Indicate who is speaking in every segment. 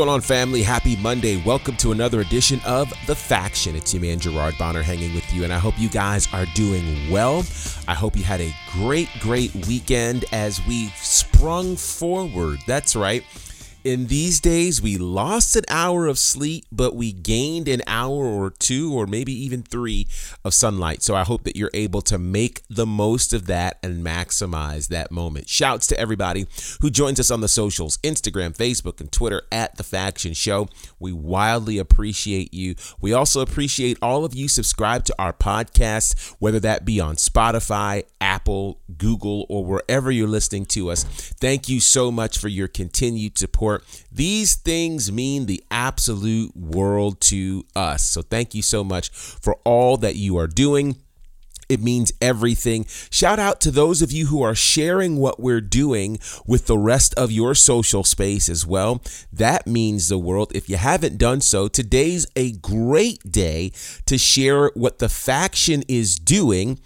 Speaker 1: Going on, family? Happy Monday. Welcome to another edition of The Faction. It's your man, Gerard Bonner, hanging with you, and I hope you guys are doing well. I hope you had a great, great weekend as we sprung forward. That's right in these days, we lost an hour of sleep, but we gained an hour or two, or maybe even three of sunlight. So I hope that you're able to make the most of that and maximize that moment. Shouts to everybody who joins us on the socials Instagram, Facebook, and Twitter at The Faction Show. We wildly appreciate you. We also appreciate all of you subscribe to our podcast, whether that be on Spotify, Apple, Google, or wherever you're listening to us. Thank you so much for your continued support support. These things mean the absolute world to us. So thank you so much for all that you are doing. It means everything. Shout out to those of you who are sharing what we're doing with the rest of your social space as well. That means the world. If you haven't done so, today's a great day to share what the faction is doing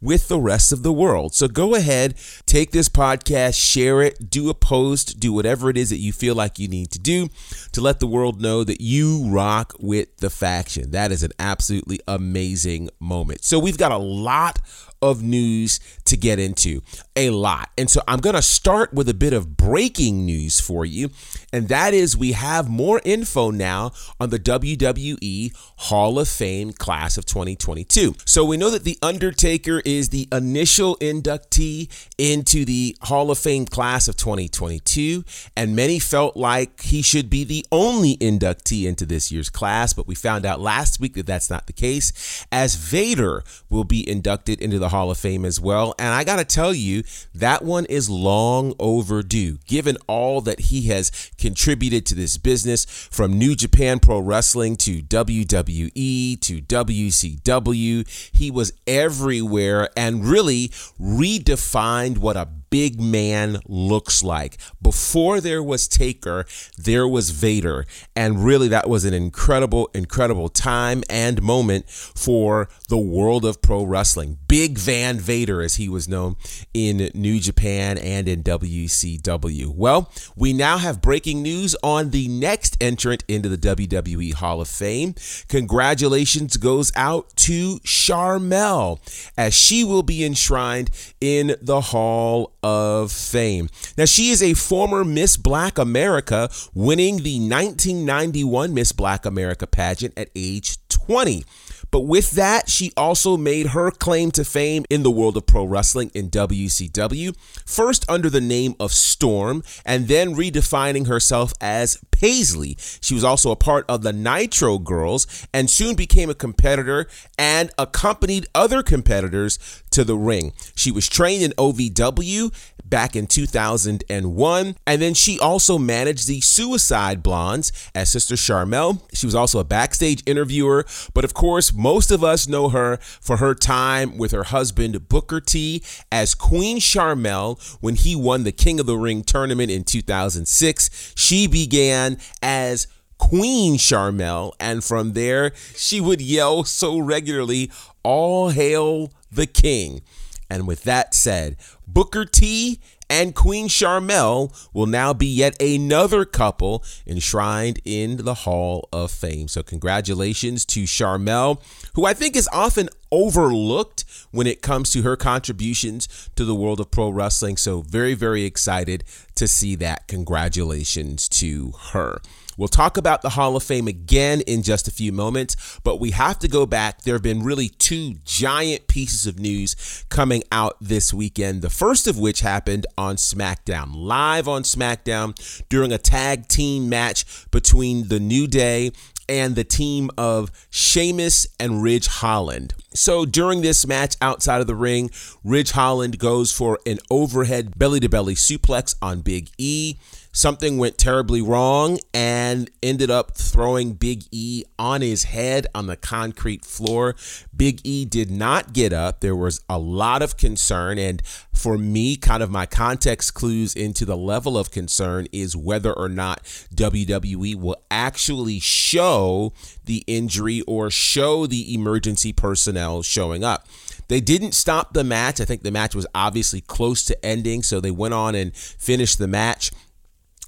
Speaker 1: with the rest of the world. So go ahead, take this podcast, share it, do a post, do whatever it is that you feel like you need to do to let the world know that you rock with the faction. That is an absolutely amazing moment. So we've got a lot of news to get into. A lot. And so I'm going to start with a bit of breaking news for you. And that is we have more info now on the WWE Hall of Fame class of 2022. So we know that The Undertaker is the initial inductee into the Hall of Fame class of 2022. And many felt like he should be the only inductee into this year's class. But we found out last week that that's not the case, as Vader will be inducted into the Hall of Fame as well. And I got to tell you, that one is long overdue, given all that he has contributed to this business from New Japan Pro Wrestling to WWE to WCW. He was everywhere and really redefined what a big man looks like. Before there was Taker, there was Vader. And really, that was an incredible, incredible time and moment for the world of pro wrestling. Big Van Vader, as he was known in New Japan and in WCW. Well, we now have breaking news on the next entrant into the WWE Hall of Fame. Congratulations goes out to Sharmell, as she will be enshrined in the Hall of Fame. Now, she is a former Miss Black America, winning the 1991 Miss Black America pageant at age 20. But with that, she also made her claim to fame in the world of pro wrestling in WCW, first under the name of Storm, and then redefining herself as Paisley. She was also a part of the Nitro Girls and soon became a competitor and accompanied other competitors to the ring. She was trained in OVW back in 2001. And then she also managed the Suicide Blondes as Sister Sharmell. She was also a backstage interviewer. But of course, most of us know her for her time with her husband, Booker T, as Queen Sharmell when he won the King of the Ring tournament in 2006. She began as Queen Sharmell, and from there, she would yell so regularly, All hail the King. And with that said, Booker T and Queen Sharmell will now be yet another couple enshrined in the Hall of Fame. So, congratulations to Sharmell, who I think is often overlooked when it comes to her contributions to the world of pro wrestling. So, very, very excited to see that. Congratulations to her. We'll talk about the Hall of Fame again in just a few moments, but we have to go back. There have been really two giant pieces of news coming out this weekend. The first of which happened on SmackDown, live on SmackDown during a tag team match between the New Day and the team of Sheamus and Ridge Holland. So during this match outside of the ring, Ridge Holland goes for an overhead belly to belly suplex on Big E something went terribly wrong and ended up throwing Big E on his head on the concrete floor. Big E did not get up. There was a lot of concern. And for me, kind of my context clues into the level of concern is whether or not WWE will actually show the injury or show the emergency personnel showing up. They didn't stop the match. I think the match was obviously close to ending, so they went on and finished the match.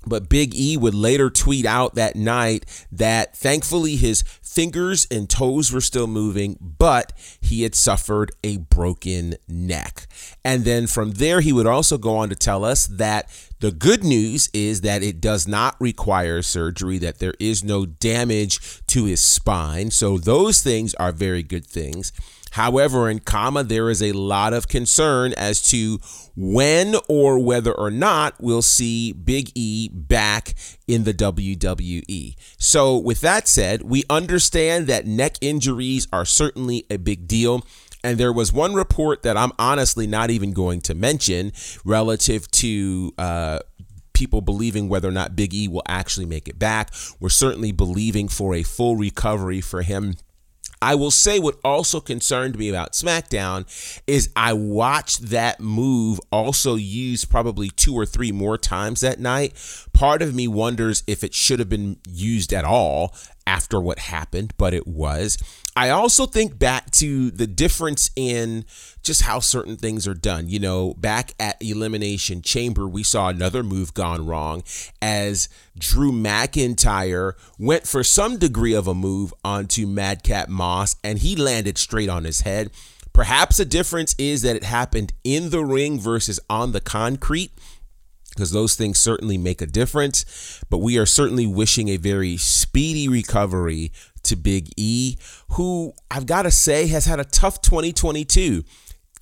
Speaker 1: But Big E would later tweet out that night that thankfully his fingers and toes were still moving, but he had suffered a broken neck. And then from there, he would also go on to tell us that the good news is that it does not require surgery, that there is no damage to his spine. So those things are very good things. However, in comma, there is a lot of concern as to when or whether or not we'll see Big E back in the WWE. So, with that said, we understand that neck injuries are certainly a big deal. And there was one report that I'm honestly not even going to mention relative to uh, people believing whether or not Big E will actually make it back. We're certainly believing for a full recovery for him I will say what also concerned me about SmackDown is I watched that move also used probably two or three more times that night. Part of me wonders if it should have been used at all after what happened, but it was. I also think back to the difference in just how certain things are done. You know, back at Elimination Chamber, we saw another move gone wrong as Drew McIntyre went for some degree of a move onto Madcap Moss and he landed straight on his head. Perhaps the difference is that it happened in the ring versus on the concrete because those things certainly make a difference. But we are certainly wishing a very speedy recovery to Big E, who I've got to say has had a tough 2022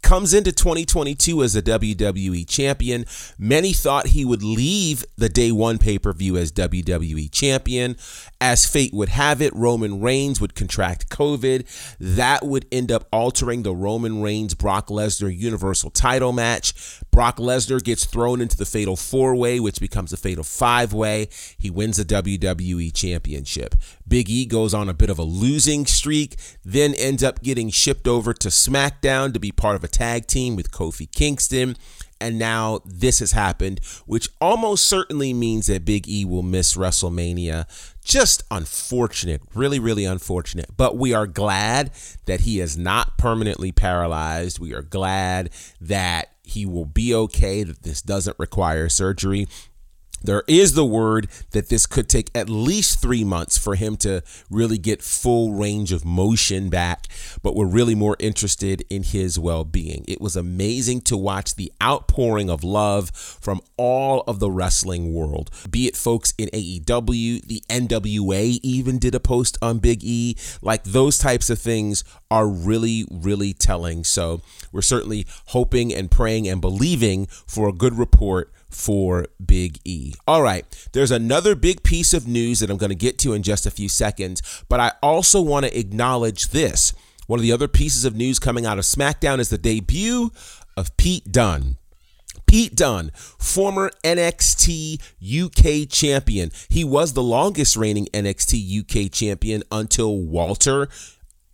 Speaker 1: comes into 2022 as a WWE champion. Many thought he would leave the day one pay per view as WWE champion. As fate would have it, Roman Reigns would contract COVID. That would end up altering the Roman Reigns Brock Lesnar Universal title match. Brock Lesnar gets thrown into the fatal four way, which becomes a fatal five way. He wins the WWE championship. Big E goes on a bit of a losing streak, then ends up getting shipped over to SmackDown to be part of a tag team with Kofi Kingston. And now this has happened, which almost certainly means that Big E will miss WrestleMania. Just unfortunate, really, really unfortunate. But we are glad that he is not permanently paralyzed. We are glad that he will be okay, that this doesn't require surgery. There is the word that this could take at least three months for him to really get full range of motion back, but we're really more interested in his well being. It was amazing to watch the outpouring of love from all of the wrestling world, be it folks in AEW, the NWA even did a post on Big E. Like those types of things are really, really telling. So we're certainly hoping and praying and believing for a good report for Big E. All right, there's another big piece of news that I'm going to get to in just a few seconds, but I also want to acknowledge this. One of the other pieces of news coming out of SmackDown is the debut of Pete Dunne. Pete Dunne, former NXT UK champion. He was the longest reigning NXT UK champion until Walter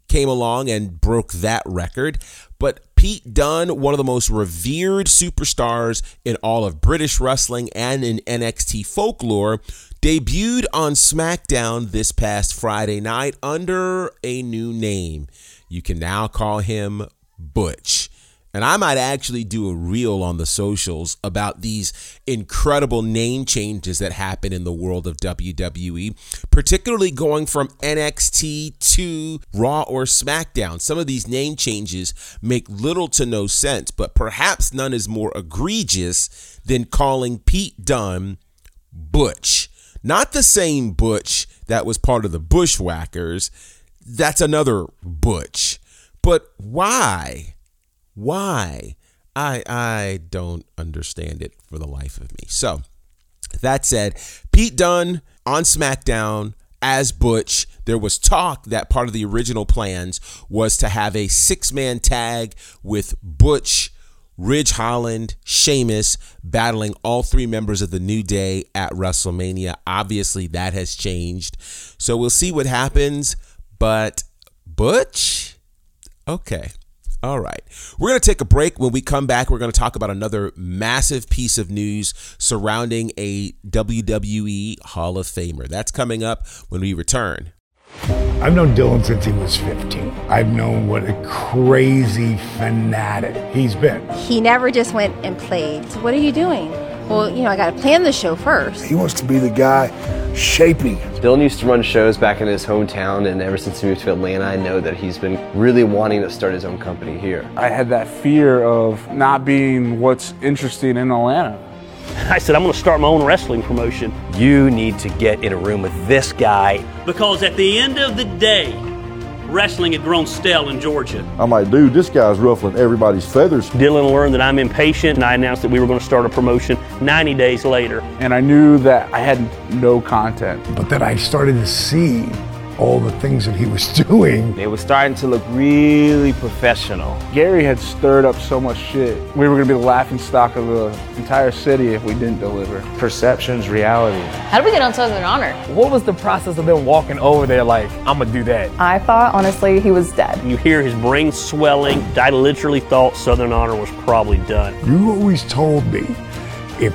Speaker 1: came along and broke that record. But Pete Dunne, one of the most revered superstars in all of British wrestling and in NXT folklore, debuted on SmackDown this past Friday night under a new name. You can now call him Butch. And I might actually do a reel on the socials about these incredible name changes that happen in the world of WWE, particularly going from NXT to Raw or SmackDown. Some of these name changes make little to no sense, but perhaps none is more egregious than calling Pete Dunne Butch. Not the same Butch that was part of the Bushwhackers. That's another Butch. But why? Why? I I don't understand it for the life of me. So that said, Pete Dunne on SmackDown as Butch. There was talk that part of the original plans was to have a six man tag with Butch, Ridge Holland, Sheamus battling all three members of the New Day at WrestleMania. Obviously, that has changed. So we'll see what happens. But Butch? Okay. All right. We're going to take a break. When we come back, we're going to talk about another massive piece of news surrounding a WWE Hall of Famer. That's coming up when we return.
Speaker 2: I've known Dylan since he was 15. I've known what a crazy fanatic he's been.
Speaker 3: He never just went and played. So what are you doing? Well, you know, I got to plan the show first.
Speaker 2: He wants to be the guy shaping.
Speaker 4: Dylan used to run shows back in his hometown, and ever since he moved to Atlanta, I know that he's been really wanting to start his own company here.
Speaker 5: I had that fear of not being what's interesting in Atlanta.
Speaker 6: I said, I'm going to start my own wrestling promotion.
Speaker 7: You need to get in a room with this guy.
Speaker 6: Because at the end of the day, wrestling had grown stale in Georgia.
Speaker 8: I'm like, dude, this guy's ruffling everybody's feathers.
Speaker 6: Dylan learned that I'm impatient, and I announced that we were going to start a promotion 90 days later.
Speaker 5: And I knew that I had no content.
Speaker 2: But then I started to see all the things that he was doing.
Speaker 7: It was starting to look really professional.
Speaker 5: Gary had stirred up so much shit. We were going to be the laughing stock of the entire city if we didn't deliver.
Speaker 7: Perception's reality.
Speaker 9: How did we get on Southern Honor?
Speaker 10: What was the process of them walking over there like, I'm going to do that?
Speaker 11: I thought, honestly, he was dead.
Speaker 6: You hear his brain swelling. I literally thought Southern Honor was probably done.
Speaker 2: You always told me if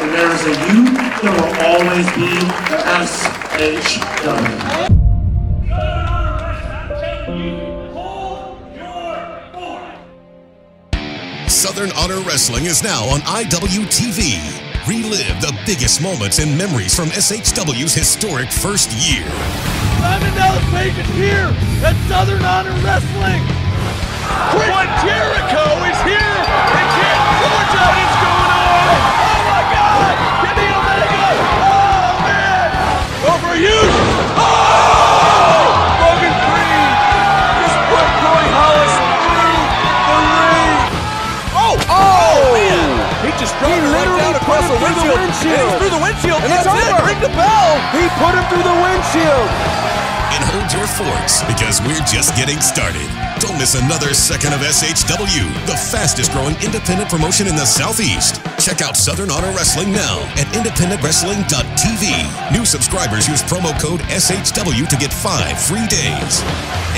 Speaker 12: and there is a U, there will always be the SHW.
Speaker 13: Southern Honor Wrestling is now on IWTV. Relive the biggest moments and memories from SHW's historic first year.
Speaker 12: Diamond Dallas Page is here at Southern Honor Wrestling. Chris Jericho is here across the windshield. The windshield. through the windshield. And it's over. It. Ring the bell.
Speaker 10: He put him through the windshield.
Speaker 13: And hold your forks because we're just getting started. Don't miss another second of SHW, the fastest growing independent promotion in the Southeast. Check out Southern Honor Wrestling now at independentwrestling.tv. New subscribers use promo code SHW to get five free days.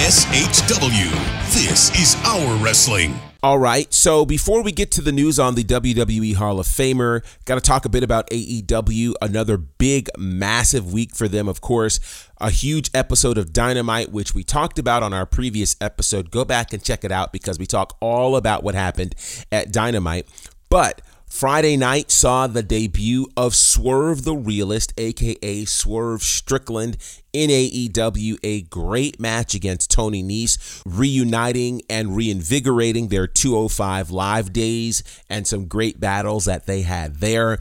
Speaker 13: SHW, this is our wrestling.
Speaker 1: All right, so before we get to the news on the WWE Hall of Famer, got to talk a bit about AEW. Another big, massive week for them, of course. A huge episode of Dynamite, which we talked about on our previous episode. Go back and check it out because we talk all about what happened at Dynamite. But Friday night saw the debut of Swerve the Realist, aka Swerve Strickland, in AEW. A great match against Tony Nese, reuniting and reinvigorating their 205 live days and some great battles that they had there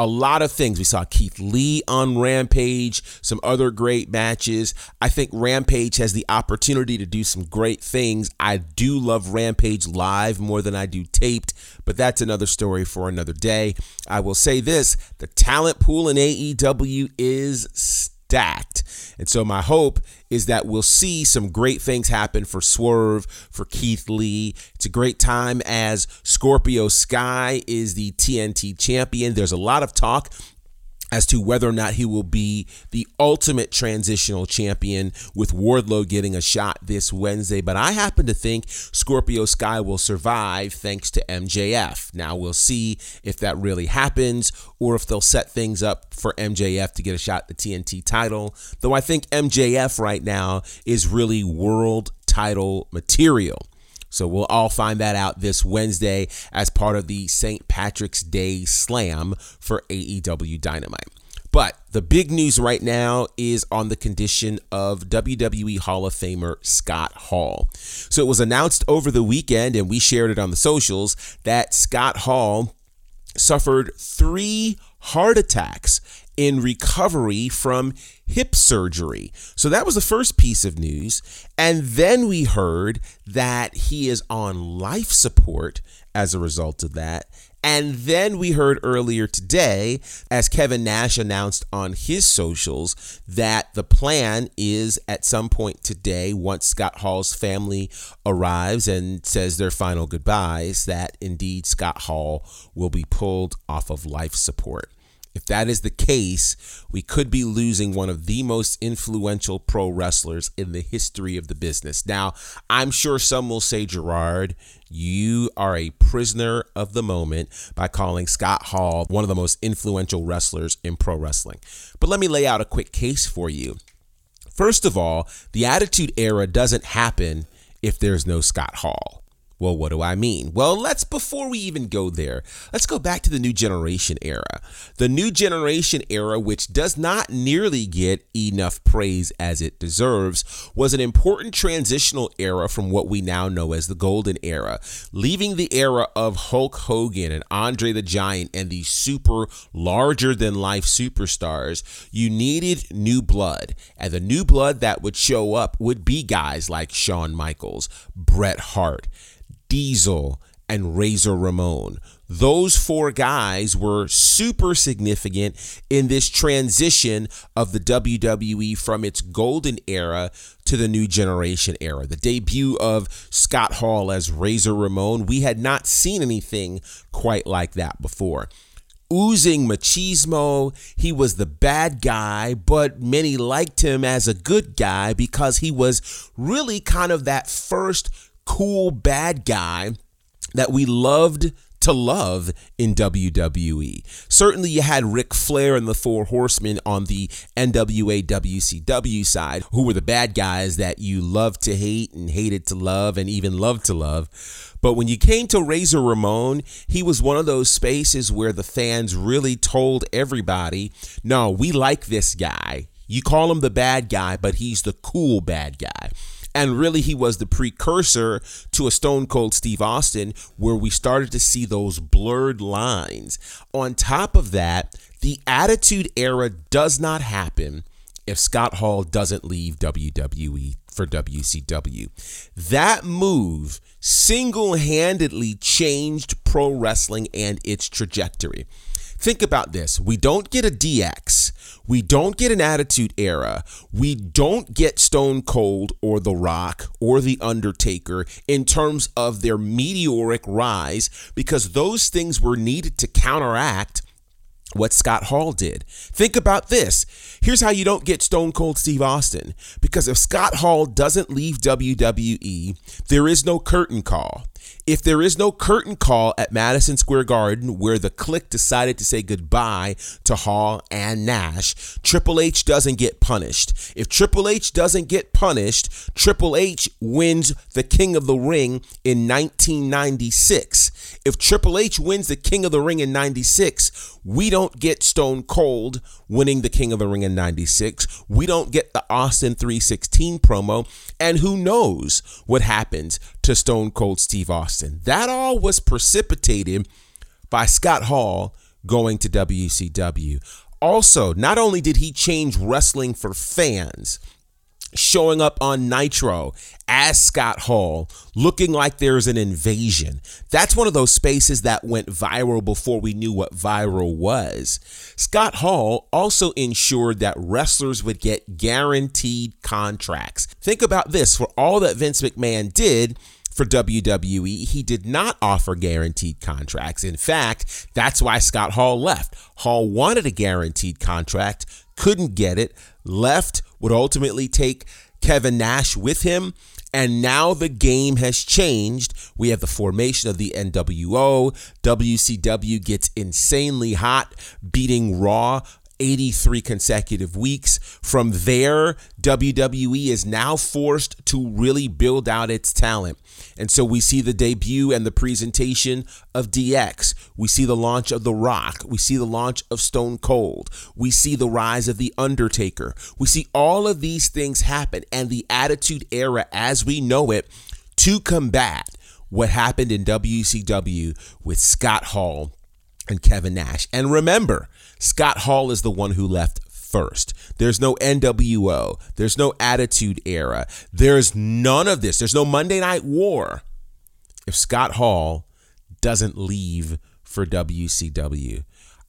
Speaker 1: a lot of things. We saw Keith Lee on Rampage, some other great matches. I think Rampage has the opportunity to do some great things. I do love Rampage live more than I do taped, but that's another story for another day. I will say this the talent pool in AEW is stacked. And so my hope is that we'll see some great things happen for Swerve, for Keith Lee. It's a great time as Scorpio Sky is the TNT champion. There's a lot of talk as to whether or not he will be the ultimate transitional champion with Wardlow getting a shot this Wednesday. But I happen to think Scorpio Sky will survive thanks to MJF. Now we'll see if that really happens or if they'll set things up for MJF to get a shot at the TNT title. Though I think MJF right now is really world title material. So we'll all find that out this Wednesday as part of the St. Patrick's Day Slam for AEW Dynamite. But the big news right now is on the condition of WWE Hall of Famer Scott Hall. So it was announced over the weekend, and we shared it on the socials, that Scott Hall suffered three heart attacks in recovery from hip surgery. So that was the first piece of news. And then we heard that he is on life support as a result of that. And then we heard earlier today, as Kevin Nash announced on his socials, that the plan is at some point today, once Scott Hall's family arrives and says their final goodbyes, that indeed Scott Hall will be pulled off of life support. If that is the case, we could be losing one of the most influential pro wrestlers in the history of the business. Now, I'm sure some will say, Gerard, you are a prisoner of the moment by calling Scott Hall one of the most influential wrestlers in pro wrestling. But let me lay out a quick case for you. First of all, the Attitude Era doesn't happen if there's no Scott Hall. Well, what do I mean? Well, let's, before we even go there, let's go back to the new generation era. The new generation era, which does not nearly get enough praise as it deserves, was an important transitional era from what we now know as the golden era, leaving the era of Hulk Hogan and Andre the Giant and these super larger than life superstars. You needed new blood, and the new blood that would show up would be guys like Shawn Michaels, Bret Hart. Diesel, and Razor Ramon. Those four guys were super significant in this transition of the WWE from its golden era to the new generation era. The debut of Scott Hall as Razor Ramon, we had not seen anything quite like that before oozing machismo. He was the bad guy, but many liked him as a good guy because he was really kind of that first cool bad guy that we loved to love in WWE. Certainly, you had Ric Flair and the Four Horsemen on the NWA WCW side, who were the bad guys that you loved to hate and hated to love and even loved to love. But when you came to Razor Ramon, he was one of those spaces where the fans really told everybody, no, we like this guy. You call him the bad guy, but he's the cool bad guy. And really, he was the precursor to a Stone Cold Steve Austin, where we started to see those blurred lines. On top of that, the Attitude Era does not happen if Scott Hall doesn't leave WWE for WCW. That move single handedly changed pro wrestling and its trajectory. Think about this we don't get a DX, we don't get an Attitude Era, we don't get Stone Cold or The Rock or The Undertaker in terms of their meteoric rise because those things were needed to counteract what Scott Hall did. Think about this. Here's how you don't get Stone Cold Steve Austin. Because if Scott Hall doesn't leave WWE, there is no curtain call. If there is no curtain call at Madison Square Garden where the Kliq decided to say goodbye to Hall and Nash, Triple H doesn't get punished. If Triple H doesn't get punished, Triple H wins the King of the Ring in 1996. If Triple H wins the King of the Ring in 96, we don't get Stone Cold winning the King of the Ring in 96. We don't get the Austin 316 promo. And who knows what happens to Stone Cold Steve Austin. That all was precipitated by Scott Hall going to WCW. Also, not only did he change wrestling for fans, showing up on Nitro as Scott Hall, looking like there's an invasion. That's one of those spaces that went viral before we knew what viral was. Scott Hall also ensured that wrestlers would get guaranteed contracts. Think about this for all that Vince McMahon did, for WWE, he did not offer guaranteed contracts. In fact, that's why Scott Hall left. Hall wanted a guaranteed contract, couldn't get it, left, would ultimately take Kevin Nash with him. And now the game has changed. We have the formation of the NWO. WCW gets insanely hot, beating Raw 83 consecutive weeks. From there, WWE is now forced to really build out its talent. And so we see the debut and the presentation of DX. We see the launch of The Rock. We see the launch of Stone Cold. We see the rise of The Undertaker. We see all of these things happen and the Attitude Era as we know it to combat what happened in WCW with Scott Hall and Kevin Nash. And remember, Scott Hall is the one who left first. There's no NWO. There's no Attitude Era. There's none of this. There's no Monday Night War if Scott Hall doesn't leave for WCW.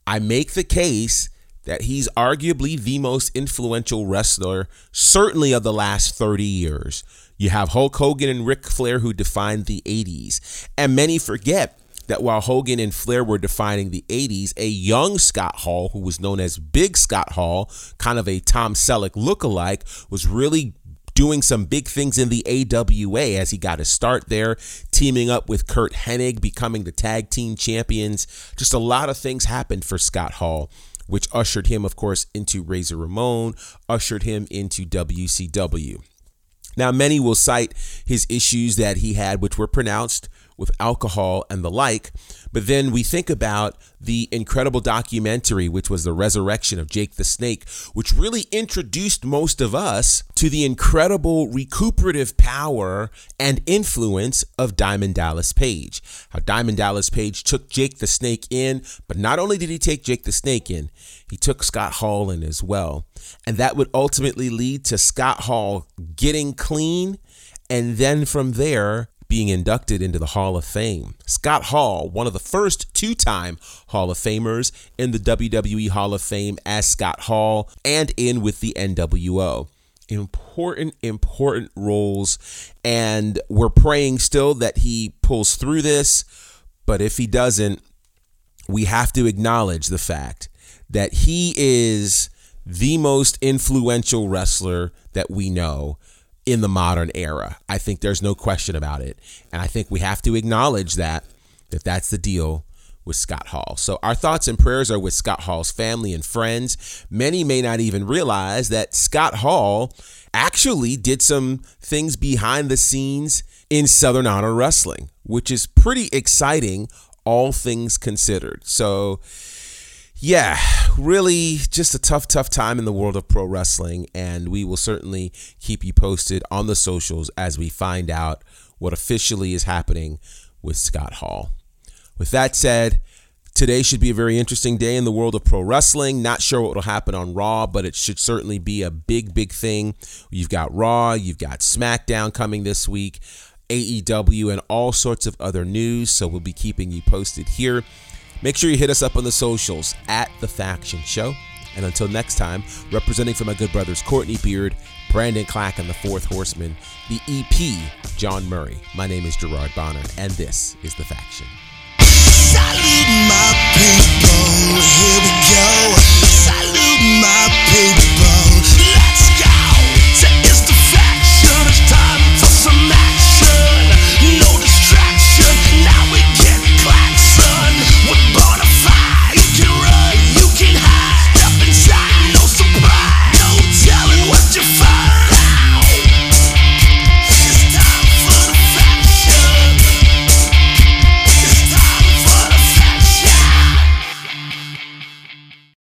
Speaker 1: I make the case that he's arguably the most influential wrestler, certainly of the last 30 years. You have Hulk Hogan and Ric Flair who defined the 80s. And many forget that while Hogan and Flair were defining the 80s, a young Scott Hall, who was known as Big Scott Hall, kind of a Tom Selleck look-alike, was really doing some big things in the AWA as he got his start there, teaming up with Curt Hennig, becoming the tag team champions. Just a lot of things happened for Scott Hall, which ushered him, of course, into Razor Ramon, ushered him into WCW. Now, many will cite his issues that he had, which were pronounced with alcohol and the like. But then we think about the incredible documentary, which was the resurrection of Jake the Snake, which really introduced most of us to the incredible recuperative power and influence of Diamond Dallas Page. How Diamond Dallas Page took Jake the Snake in, but not only did he take Jake the Snake in, he took Scott Hall in as well. And that would ultimately lead to Scott Hall getting clean. And then from there, being inducted into the Hall of Fame. Scott Hall, one of the first two time Hall of Famers in the WWE Hall of Fame as Scott Hall and in with the NWO. Important, important roles. And we're praying still that he pulls through this. But if he doesn't, we have to acknowledge the fact that he is the most influential wrestler that we know in the modern era. I think there's no question about it. And I think we have to acknowledge that that that's the deal with Scott Hall. So our thoughts and prayers are with Scott Hall's family and friends. Many may not even realize that Scott Hall actually did some things behind the scenes in Southern Honor Wrestling, which is pretty exciting all things considered. So yeah, really just a tough, tough time in the world of pro wrestling. And we will certainly keep you posted on the socials as we find out what officially is happening with Scott Hall. With that said, today should be a very interesting day in the world of pro wrestling. Not sure what will happen on Raw, but it should certainly be a big, big thing. You've got Raw, you've got SmackDown coming this week. AEW and all sorts of other news. So we'll be keeping you posted here. Make sure you hit us up on the socials at The Faction Show. And until next time, representing for my good brothers Courtney Beard, Brandon Clack, and the Fourth Horseman, the EP, John Murray. My name is Gerard Bonner, and this is The Faction.